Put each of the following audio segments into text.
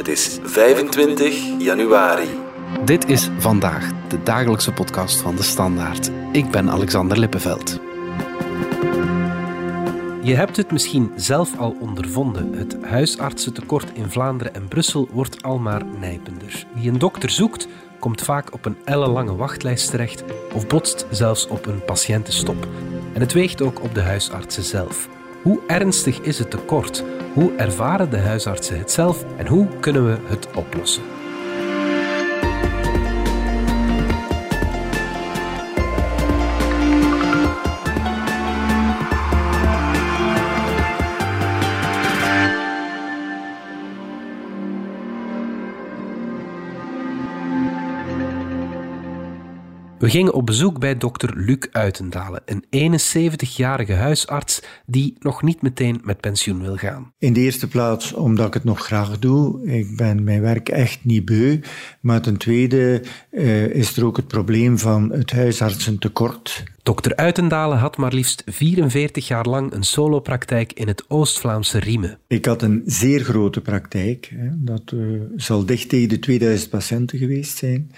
Het is 25 januari. Dit is vandaag de dagelijkse podcast van de Standaard. Ik ben Alexander Lippenveld. Je hebt het misschien zelf al ondervonden. Het huisartsentekort in Vlaanderen en Brussel wordt al maar nijpender. Wie een dokter zoekt, komt vaak op een ellenlange wachtlijst terecht of botst zelfs op een patiëntenstop. En het weegt ook op de huisartsen zelf. Hoe ernstig is het tekort? Hoe ervaren de huisartsen het zelf en hoe kunnen we het oplossen? We gingen op bezoek bij dokter Luc Uitendalen, een 71-jarige huisarts die nog niet meteen met pensioen wil gaan. In de eerste plaats omdat ik het nog graag doe. Ik ben mijn werk echt niet beu. Maar ten tweede uh, is er ook het probleem van het huisartsentekort. Dokter Uitendalen had maar liefst 44 jaar lang een solopraktijk in het Oost-Vlaamse Riemen. Ik had een zeer grote praktijk. Hè. Dat uh, zal dicht tegen de 2000 patiënten geweest zijn.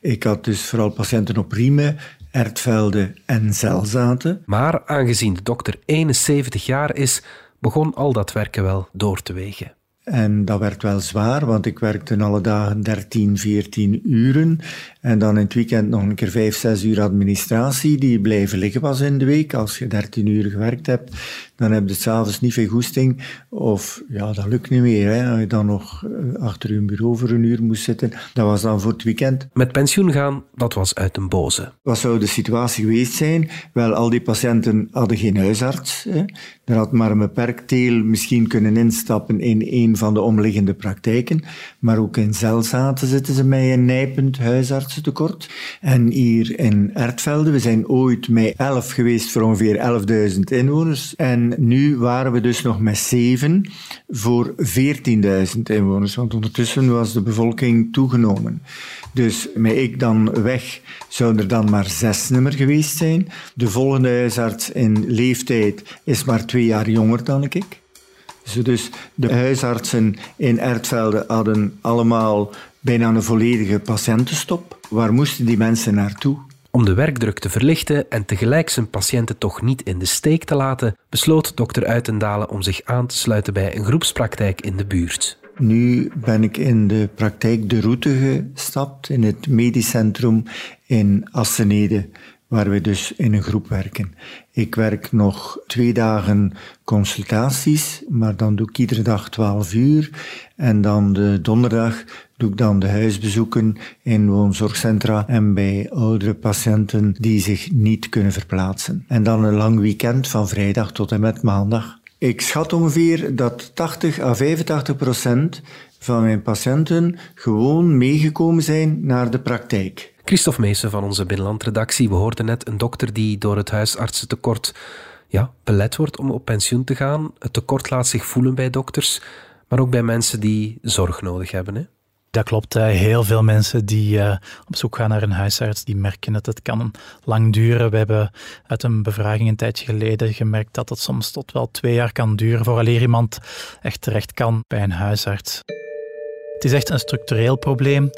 Ik had dus vooral patiënten op Riemen, Ertvelde en Zelzaten. Maar aangezien de dokter 71 jaar is, begon al dat werken wel door te wegen. En dat werd wel zwaar, want ik werkte alle dagen 13, 14 uren. En dan in het weekend nog een keer 5, 6 uur administratie, die blijven liggen was in de week. Als je 13 uur gewerkt hebt, dan heb je s'avonds niet veel goesting. Of ja, dat lukt niet meer. Hè. Als je dan nog eh, achter je bureau voor een uur moest zitten, dat was dan voor het weekend. Met pensioen gaan, dat was uit een boze. Wat zou de situatie geweest zijn? Wel, al die patiënten hadden geen huisarts. Hè. Er had maar een beperkt deel misschien kunnen instappen in een van de omliggende praktijken. Maar ook in Zelzaten zitten ze met een nijpend huisartsentekort. En hier in Ertvelde, we zijn ooit met 11 geweest voor ongeveer 11.000 inwoners. En nu waren we dus nog met 7 voor 14.000 inwoners. Want ondertussen was de bevolking toegenomen. Dus met ik dan weg, zou er dan maar zes nummer geweest zijn. De volgende huisarts in leeftijd is maar twee jaar jonger dan ik. Dus de huisartsen in Ertvelde hadden allemaal bijna een volledige patiëntenstop. Waar moesten die mensen naartoe? Om de werkdruk te verlichten en tegelijk zijn patiënten toch niet in de steek te laten, besloot dokter Uitendalen om zich aan te sluiten bij een groepspraktijk in de buurt. Nu ben ik in de praktijk De Route gestapt, in het medisch centrum in Assenede, waar we dus in een groep werken. Ik werk nog twee dagen consultaties, maar dan doe ik iedere dag 12 uur. En dan de donderdag doe ik dan de huisbezoeken in woonzorgcentra en bij oudere patiënten die zich niet kunnen verplaatsen. En dan een lang weekend van vrijdag tot en met maandag. Ik schat ongeveer dat 80 à 85 procent van mijn patiënten gewoon meegekomen zijn naar de praktijk. Christophe Meesen van onze binnenlandredactie. We hoorden net een dokter die door het huisartsentekort ja, belet wordt om op pensioen te gaan. Het tekort laat zich voelen bij dokters, maar ook bij mensen die zorg nodig hebben. Hè? Dat klopt. Heel veel mensen die uh, op zoek gaan naar een huisarts, die merken het. Het kan lang duren. We hebben uit een bevraging een tijdje geleden gemerkt dat het soms tot wel twee jaar kan duren vooraleer iemand echt terecht kan bij een huisarts. Het is echt een structureel probleem.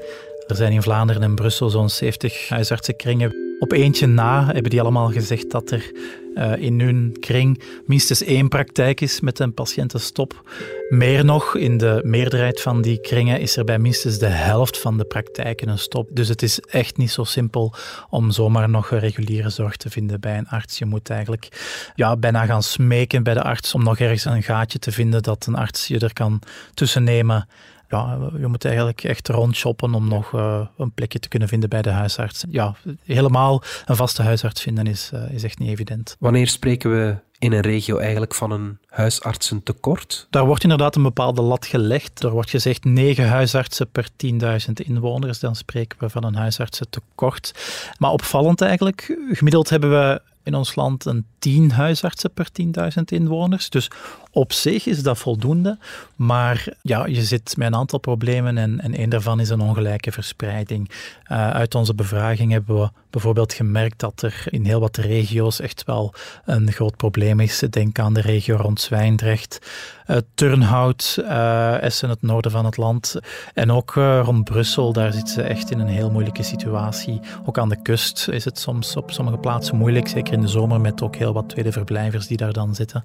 Er zijn in Vlaanderen en Brussel zo'n 70 huisartsenkringen. Op eentje na hebben die allemaal gezegd dat er uh, in hun kring minstens één praktijk is met een patiëntenstop. Meer nog, in de meerderheid van die kringen is er bij minstens de helft van de praktijken een stop. Dus het is echt niet zo simpel om zomaar nog reguliere zorg te vinden bij een arts. Je moet eigenlijk ja, bijna gaan smeken bij de arts om nog ergens een gaatje te vinden dat een arts je er kan tussennemen ja, je moet eigenlijk echt rondshoppen om nog uh, een plekje te kunnen vinden bij de huisarts. Ja, helemaal een vaste huisarts vinden is, uh, is echt niet evident. Wanneer spreken we in een regio eigenlijk van een huisartsentekort? Daar wordt inderdaad een bepaalde lat gelegd. Er wordt gezegd 9 huisartsen per 10.000 inwoners. Dan spreken we van een huisartsentekort. Maar opvallend eigenlijk, gemiddeld hebben we in ons land een 10 huisartsen per 10.000 inwoners. Dus op zich is dat voldoende. Maar ja, je zit met een aantal problemen en, en een daarvan is een ongelijke verspreiding. Uh, uit onze bevraging hebben we bijvoorbeeld gemerkt dat er in heel wat regio's echt wel een groot probleem is. Denk aan de regio rond Zwijndrecht, uh, Turnhout, uh, Essen, het noorden van het land. En ook rond Brussel, daar zitten ze echt in een heel moeilijke situatie. Ook aan de kust is het soms op sommige plaatsen moeilijk, zeker in de zomer met ook heel wat tweede verblijvers die daar dan zitten.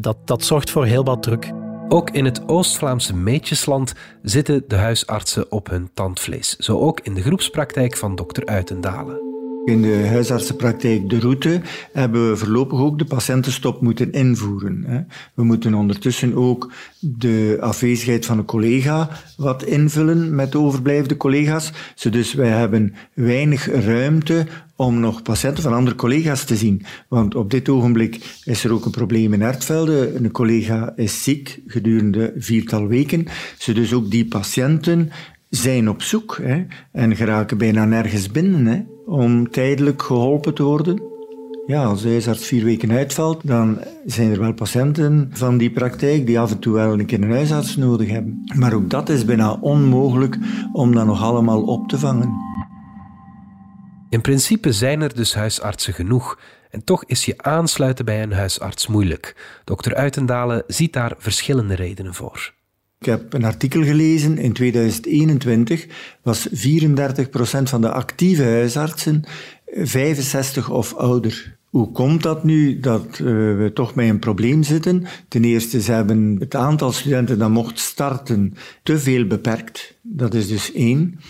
dat, dat zorgt voor heel wat druk. Ook in het Oost-Vlaamse Meetjesland zitten de huisartsen op hun tandvlees. Zo ook in de groepspraktijk van dokter Uitendalen. In de huisartsenpraktijk De Route hebben we voorlopig ook de patiëntenstop moeten invoeren. We moeten ondertussen ook de afwezigheid van een collega wat invullen met de overblijvende collega's. Dus wij hebben weinig ruimte om nog patiënten van andere collega's te zien. Want op dit ogenblik is er ook een probleem in Ertvelde. Een collega is ziek gedurende viertal weken. Dus ook die patiënten zijn op zoek hè, en geraken bijna nergens binnen hè, om tijdelijk geholpen te worden. Ja, als de huisarts vier weken uitvalt, dan zijn er wel patiënten van die praktijk die af en toe wel een keer een huisarts nodig hebben. Maar ook dat is bijna onmogelijk om dat nog allemaal op te vangen. In principe zijn er dus huisartsen genoeg. En toch is je aansluiten bij een huisarts moeilijk. Dokter Uitendalen ziet daar verschillende redenen voor. Ik heb een artikel gelezen. In 2021 was 34% van de actieve huisartsen 65 of ouder. Hoe komt dat nu dat uh, we toch met een probleem zitten? Ten eerste, ze hebben het aantal studenten dat mocht starten te veel beperkt. Dat is dus één.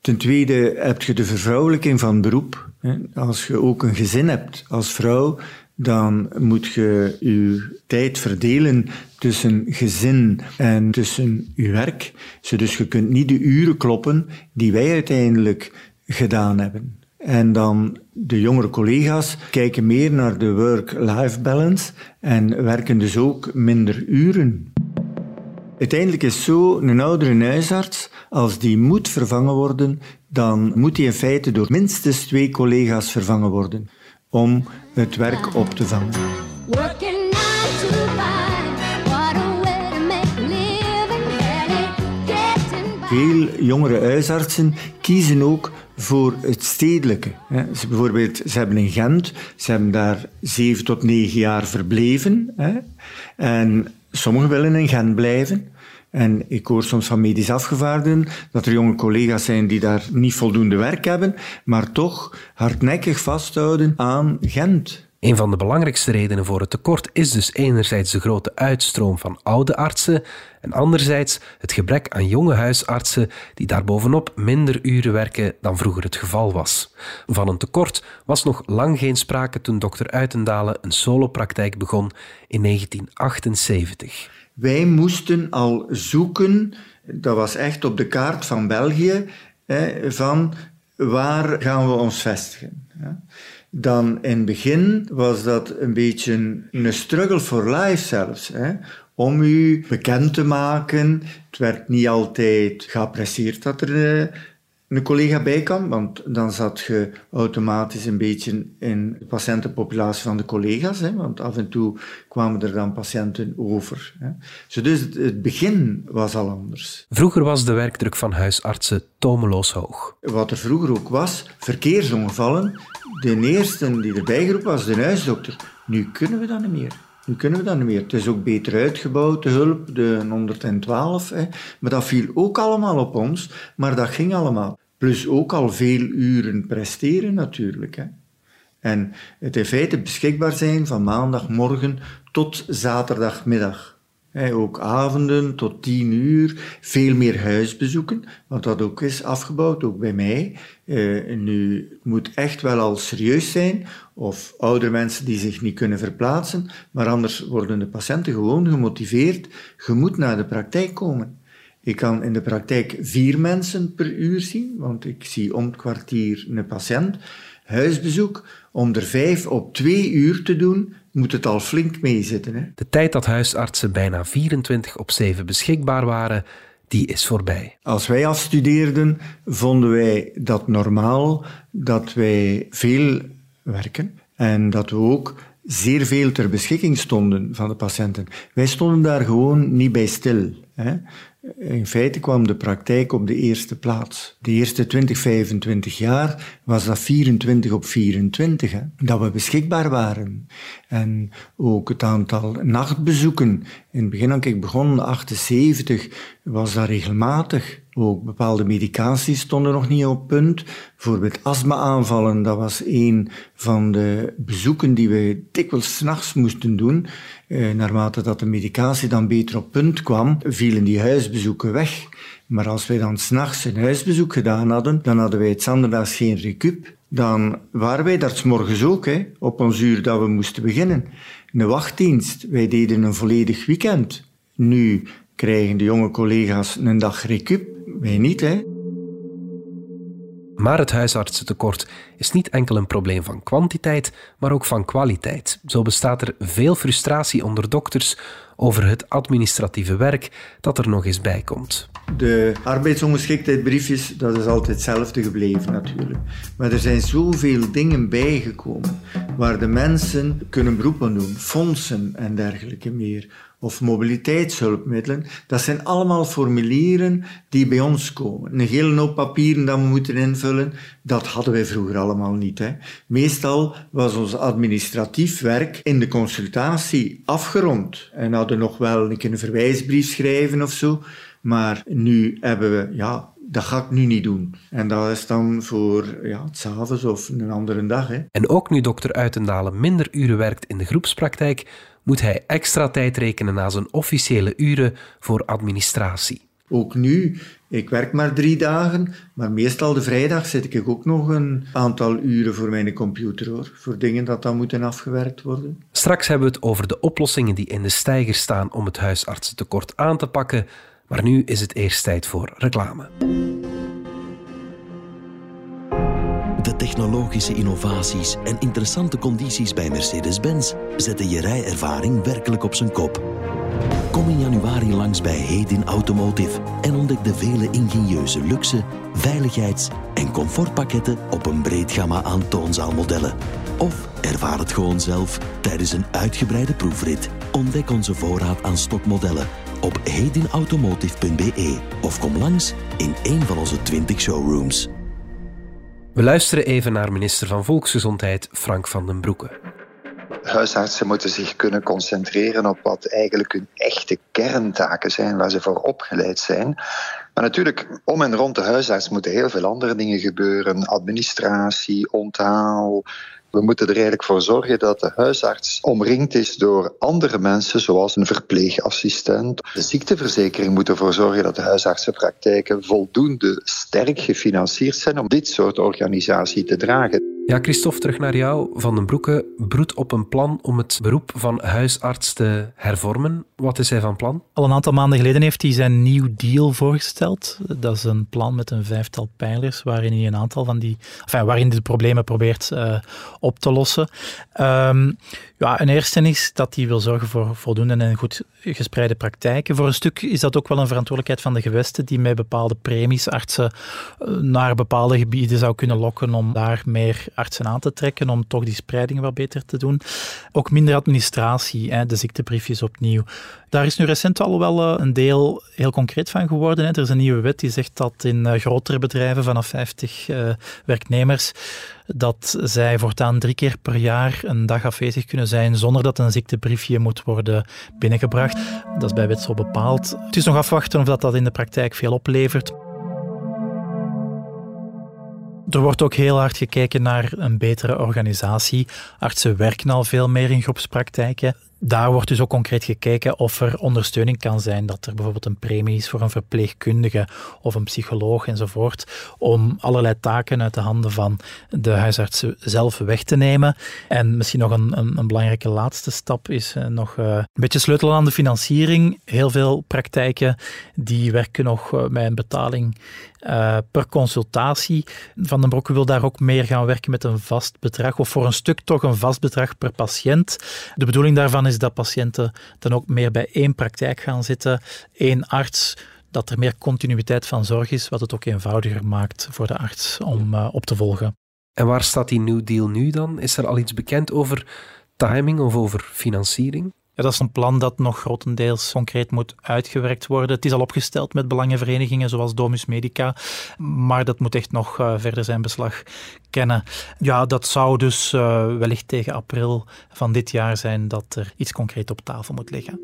Ten tweede heb je de vervrouwelijking van beroep. Als je ook een gezin hebt als vrouw, dan moet je je tijd verdelen tussen gezin en tussen je werk. Dus je kunt niet de uren kloppen die wij uiteindelijk gedaan hebben. En dan de jongere collega's kijken meer naar de work-life balance en werken dus ook minder uren. Uiteindelijk is zo een oudere huisarts, als die moet vervangen worden, dan moet die in feite door minstens twee collega's vervangen worden om het werk op te vangen. Veel jongere huisartsen kiezen ook voor het stedelijke. Ze, bijvoorbeeld, ze hebben in Gent, ze hebben daar zeven tot negen jaar verbleven. En sommigen willen in Gent blijven. En ik hoor soms van medisch afgevaardigden dat er jonge collega's zijn die daar niet voldoende werk hebben, maar toch hardnekkig vasthouden aan Gent. Een van de belangrijkste redenen voor het tekort is dus enerzijds de grote uitstroom van oude artsen en anderzijds het gebrek aan jonge huisartsen die daarbovenop minder uren werken dan vroeger het geval was. Van een tekort was nog lang geen sprake toen dokter Uitendalen een solopraktijk begon in 1978. Wij moesten al zoeken, dat was echt op de kaart van België, van waar gaan we ons vestigen. Dan in het begin was dat een beetje een struggle for life zelfs. Hè, om u bekend te maken. Het werd niet altijd geapprecieerd dat er eh, een collega bij kan, want dan zat je automatisch een beetje in de patiëntenpopulatie van de collega's, hè, want af en toe kwamen er dan patiënten over. Hè. Dus het begin was al anders. Vroeger was de werkdruk van huisartsen tomeloos hoog. Wat er vroeger ook was, verkeersongevallen. De eerste die erbij geroepen was de huisdokter. Nu kunnen we dat niet meer. Nu kunnen we dat niet meer. Het is ook beter uitgebouwd, de hulp, de 112. Hè. Maar dat viel ook allemaal op ons, maar dat ging allemaal. Plus ook al veel uren presteren natuurlijk. Hè. En het in feite beschikbaar zijn van maandagmorgen tot zaterdagmiddag ook avonden tot tien uur, veel meer huisbezoeken, want dat ook is afgebouwd, ook bij mij. Uh, nu, het moet echt wel al serieus zijn, of oudere mensen die zich niet kunnen verplaatsen, maar anders worden de patiënten gewoon gemotiveerd. Je moet naar de praktijk komen. Ik kan in de praktijk vier mensen per uur zien, want ik zie om het kwartier een patiënt. Huisbezoek, om er vijf op twee uur te doen, moet het al flink meezitten. Hè? De tijd dat huisartsen bijna 24 op 7 beschikbaar waren, die is voorbij. Als wij afstudeerden, vonden wij dat normaal dat wij veel werken. En dat we ook zeer veel ter beschikking stonden van de patiënten. Wij stonden daar gewoon niet bij stil. Hè. In feite kwam de praktijk op de eerste plaats. De eerste 20, 25 jaar was dat 24 op 24, hè, dat we beschikbaar waren. En ook het aantal nachtbezoeken. In het begin, als ik begon, 78, was dat regelmatig. Ook bepaalde medicaties stonden nog niet op punt. Bijvoorbeeld astma-aanvallen, dat was een van de bezoeken die we dikwijls s'nachts moesten doen. Eh, naarmate dat de medicatie dan beter op punt kwam, vielen die huisbezoeken weg. Maar als wij dan s'nachts een huisbezoek gedaan hadden, dan hadden wij het zanderdags geen recup. Dan waren wij daar morgens ook, hè, op ons uur dat we moesten beginnen. Een wachtdienst, wij deden een volledig weekend. Nu krijgen de jonge collega's een dag recup, wij niet, hè. Maar het huisartsentekort is niet enkel een probleem van kwantiteit, maar ook van kwaliteit. Zo bestaat er veel frustratie onder dokters over het administratieve werk dat er nog eens bij komt. De arbeidsongeschiktheidbriefjes, dat is altijd hetzelfde gebleven natuurlijk. Maar er zijn zoveel dingen bijgekomen waar de mensen kunnen beroepen doen, fondsen en dergelijke meer of mobiliteitshulpmiddelen, dat zijn allemaal formulieren die bij ons komen. Een hele hoop papieren dat we moeten invullen, dat hadden wij vroeger allemaal niet. Hè. Meestal was ons administratief werk in de consultatie afgerond en hadden nog wel een keer een verwijsbrief schrijven of zo, maar nu hebben we, ja, dat ga ik nu niet doen. En dat is dan voor ja, het s'avonds of een andere dag. Hè. En ook nu dokter Uitendalen minder uren werkt in de groepspraktijk, moet hij extra tijd rekenen na zijn officiële uren voor administratie. Ook nu, ik werk maar drie dagen, maar meestal de vrijdag zet ik ook nog een aantal uren voor mijn computer hoor, voor dingen dat dan moeten afgewerkt worden. Straks hebben we het over de oplossingen die in de stijger staan om het huisartsentekort aan te pakken, maar nu is het eerst tijd voor reclame. Technologische innovaties en interessante condities bij Mercedes-Benz zetten je rijervaring werkelijk op zijn kop. Kom in januari langs bij Hedin Automotive en ontdek de vele ingenieuze luxe, veiligheids- en comfortpakketten op een breed gamma aan toonzaalmodellen. Of ervaar het gewoon zelf tijdens een uitgebreide proefrit. Ontdek onze voorraad aan stokmodellen op hedinautomotive.be of kom langs in een van onze 20 showrooms. We luisteren even naar minister van Volksgezondheid Frank van den Broeke. Huisartsen moeten zich kunnen concentreren op wat eigenlijk hun echte kerntaken zijn, waar ze voor opgeleid zijn. Maar natuurlijk, om en rond de huisarts moeten heel veel andere dingen gebeuren. Administratie, onthaal, we moeten er eigenlijk voor zorgen dat de huisarts omringd is door andere mensen, zoals een verpleegassistent. De ziekteverzekering moet ervoor zorgen dat de huisartsenpraktijken voldoende sterk gefinancierd zijn om dit soort organisatie te dragen. Ja, Christophe, terug naar jou. Van den Broeke broedt op een plan om het beroep van huisarts te hervormen. Wat is hij van plan? Al een aantal maanden geleden heeft hij zijn nieuw deal voorgesteld. Dat is een plan met een vijftal pijlers waarin hij een aantal van die, enfin, waarin de problemen probeert uh, op te lossen. Um, ja, een eerste is dat hij wil zorgen voor voldoende en goed gespreide praktijken. Voor een stuk is dat ook wel een verantwoordelijkheid van de gewesten die met bepaalde premies artsen eh, naar bepaalde gebieden zou kunnen lokken om daar meer artsen aan te trekken, om toch die spreiding wat beter te doen. Ook minder administratie, hè, de ziektebriefjes opnieuw. Daar is nu recent al wel eh, een deel heel concreet van geworden. Hè. Er is een nieuwe wet die zegt dat in eh, grotere bedrijven vanaf 50 uh, werknemers dat zij voortaan drie keer per jaar een dag afwezig kunnen zijn zonder dat een ziektebriefje moet worden binnengebracht. Dat is bij wet zo bepaald. Het is nog afwachten of dat, dat in de praktijk veel oplevert. Er wordt ook heel hard gekeken naar een betere organisatie. Artsen werken al veel meer in groepspraktijken. Daar wordt dus ook concreet gekeken of er ondersteuning kan zijn, dat er bijvoorbeeld een premie is voor een verpleegkundige of een psycholoog enzovoort, om allerlei taken uit de handen van de huisarts zelf weg te nemen. En misschien nog een, een, een belangrijke laatste stap is uh, nog uh, een beetje sleutelen aan de financiering. Heel veel praktijken die werken nog met een betaling per consultatie. Van den Broeke wil daar ook meer gaan werken met een vast bedrag, of voor een stuk toch een vast bedrag per patiënt. De bedoeling daarvan is dat patiënten dan ook meer bij één praktijk gaan zitten, één arts, dat er meer continuïteit van zorg is, wat het ook eenvoudiger maakt voor de arts om uh, op te volgen. En waar staat die New Deal nu dan? Is er al iets bekend over timing of over financiering? Ja, dat is een plan dat nog grotendeels concreet moet uitgewerkt worden. Het is al opgesteld met belangenverenigingen zoals Domus Medica, maar dat moet echt nog uh, verder zijn beslag kennen. Ja, dat zou dus uh, wellicht tegen april van dit jaar zijn dat er iets concreet op tafel moet liggen.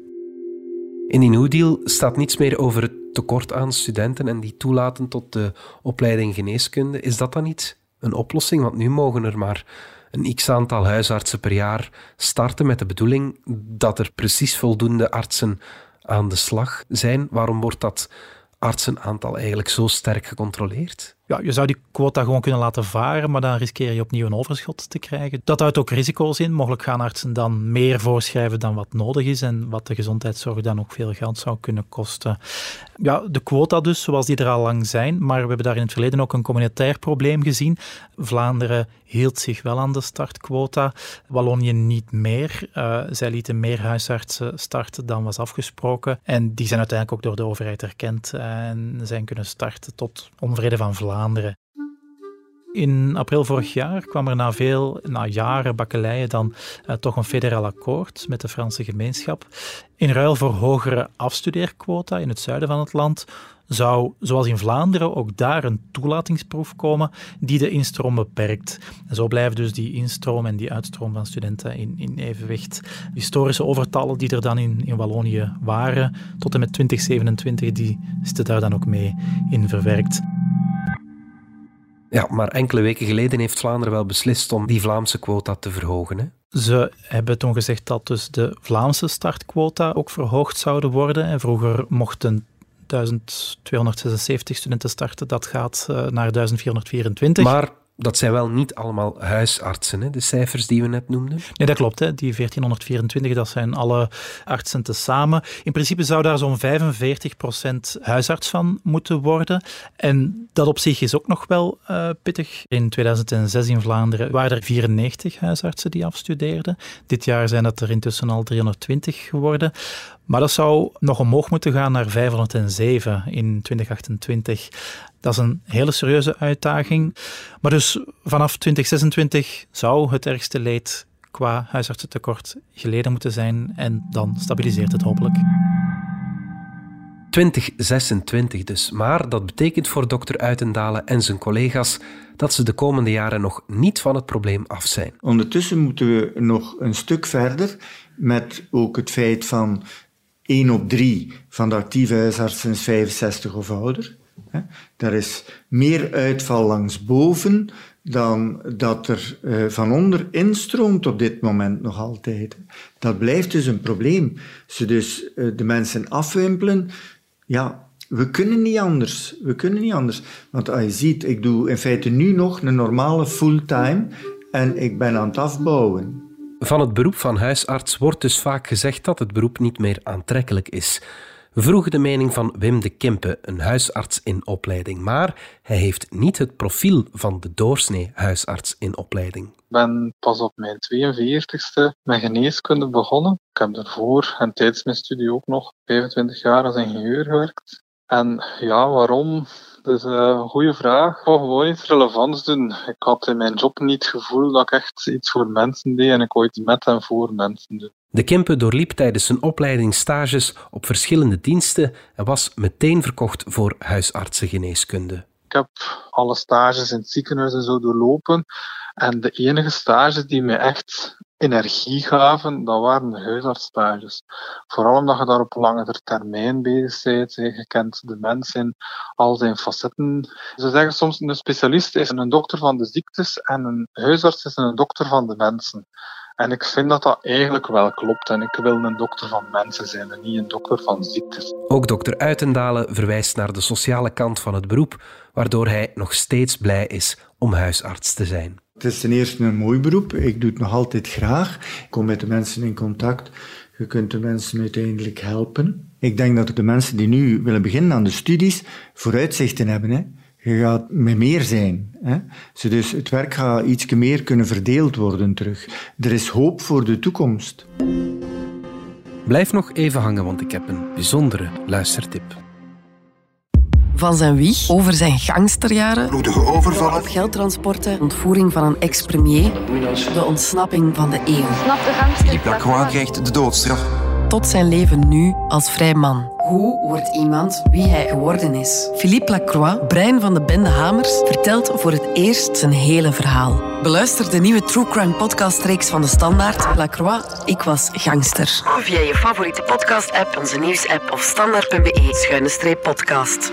In die New Deal staat niets meer over het tekort aan studenten en die toelaten tot de opleiding geneeskunde. Is dat dan niet een oplossing? Want nu mogen er maar een x-aantal huisartsen per jaar starten met de bedoeling dat er precies voldoende artsen aan de slag zijn. Waarom wordt dat artsenaantal eigenlijk zo sterk gecontroleerd? Ja, je zou die quota gewoon kunnen laten varen, maar dan riskeer je opnieuw een overschot te krijgen. Dat houdt ook risico's in. Mogelijk gaan artsen dan meer voorschrijven dan wat nodig is en wat de gezondheidszorg dan ook veel geld zou kunnen kosten. Ja, de quota dus, zoals die er al lang zijn, maar we hebben daar in het verleden ook een communitair probleem gezien. Vlaanderen hield zich wel aan de startquota, Wallonië niet meer. Uh, zij lieten meer huisartsen starten dan was afgesproken en die zijn uiteindelijk ook door de overheid erkend en zijn kunnen starten tot onvrede van Vlaanderen. In april vorig jaar kwam er na veel, na jaren bakkeleien, dan uh, toch een federaal akkoord met de Franse gemeenschap. In ruil voor hogere afstudeerquota in het zuiden van het land zou, zoals in Vlaanderen, ook daar een toelatingsproef komen die de instroom beperkt. En zo blijven dus die instroom en die uitstroom van studenten in, in evenwicht. Historische overtallen die er dan in, in Wallonië waren, tot en met 2027, die zitten daar dan ook mee in verwerkt. Ja, maar enkele weken geleden heeft Vlaanderen wel beslist om die Vlaamse quota te verhogen. Hè? Ze hebben toen gezegd dat dus de Vlaamse startquota ook verhoogd zouden worden. En vroeger mochten 1276 studenten starten, dat gaat eh, naar 1424. Maar dat zijn wel niet allemaal huisartsen, hè, de cijfers die we net noemden. Nee, dat klopt. Hè. Die 1424, dat zijn alle artsen tezamen. In principe zou daar zo'n 45% huisarts van moeten worden. En dat op zich is ook nog wel uh, pittig. In 2006 in Vlaanderen waren er 94 huisartsen die afstudeerden. Dit jaar zijn dat er intussen al 320 geworden. Maar dat zou nog omhoog moeten gaan naar 507 in 2028. Dat is een hele serieuze uitdaging. Maar dus vanaf 2026 zou het ergste leed qua huisartsentekort geleden moeten zijn en dan stabiliseert het hopelijk. 2026 dus. Maar dat betekent voor dokter Uitendalen en zijn collega's dat ze de komende jaren nog niet van het probleem af zijn. Ondertussen moeten we nog een stuk verder met ook het feit van 1 op 3 van de actieve huisartsen is 65 of ouder. Daar is meer uitval langs boven dan dat er uh, van onder instroomt op dit moment nog altijd. Dat blijft dus een probleem. Ze dus uh, de mensen afwimpelen, ja, we kunnen niet anders. We kunnen niet anders. Want als je ziet, ik doe in feite nu nog een normale fulltime en ik ben aan het afbouwen. Van het beroep van huisarts wordt dus vaak gezegd dat het beroep niet meer aantrekkelijk is. We vroegen de mening van Wim de Kempe, een huisarts in opleiding, maar hij heeft niet het profiel van de doorsnee huisarts in opleiding. Ik ben pas op mijn 42ste met geneeskunde begonnen. Ik heb daarvoor en tijdens mijn studie ook nog 25 jaar als ingenieur gewerkt. En ja, waarom? Dat is een goede vraag. Ik wou gewoon iets relevants doen. Ik had in mijn job niet het gevoel dat ik echt iets voor mensen deed en ik ooit met en voor mensen doen. De Kempe doorliep tijdens zijn opleiding stages op verschillende diensten en was meteen verkocht voor huisartsengeneeskunde. Ik heb alle stages in het ziekenhuis en zo doorlopen. En de enige stages die me echt energie gaven, dat waren de huisartsstages. Vooral omdat je daar op langere termijn bezig bent. Je kent de mens in al zijn facetten. Ze zeggen soms een specialist is een dokter van de ziektes en een huisarts is een dokter van de mensen. En ik vind dat dat eigenlijk wel klopt. En ik wil een dokter van mensen zijn en niet een dokter van ziektes. Ook dokter Uitendalen verwijst naar de sociale kant van het beroep, waardoor hij nog steeds blij is om huisarts te zijn. Het is ten eerste een mooi beroep. Ik doe het nog altijd graag. Ik kom met de mensen in contact. Je kunt de mensen uiteindelijk helpen. Ik denk dat de mensen die nu willen beginnen aan de studies vooruitzichten hebben. Hè. Je gaat met meer zijn. Hè. Dus het werk gaat iets meer kunnen verdeeld worden terug. Er is hoop voor de toekomst. Blijf nog even hangen, want ik heb een bijzondere luistertip. Van zijn wieg, over zijn gangsterjaren, bloedige overvallen, geldtransporten, ontvoering van een ex-premier, de ontsnapping van de eeuw. Philippe Lacroix krijgt de doodstraf. Tot zijn leven nu als vrij man. Hoe wordt iemand wie hij geworden is? Philippe Lacroix, brein van de bende Hamers, vertelt voor het eerst zijn hele verhaal. Beluister de nieuwe True Crime podcast-reeks van de Standaard, Lacroix, Ik was gangster. Via je favoriete podcast-app, onze nieuws-app of standaard.be-podcast.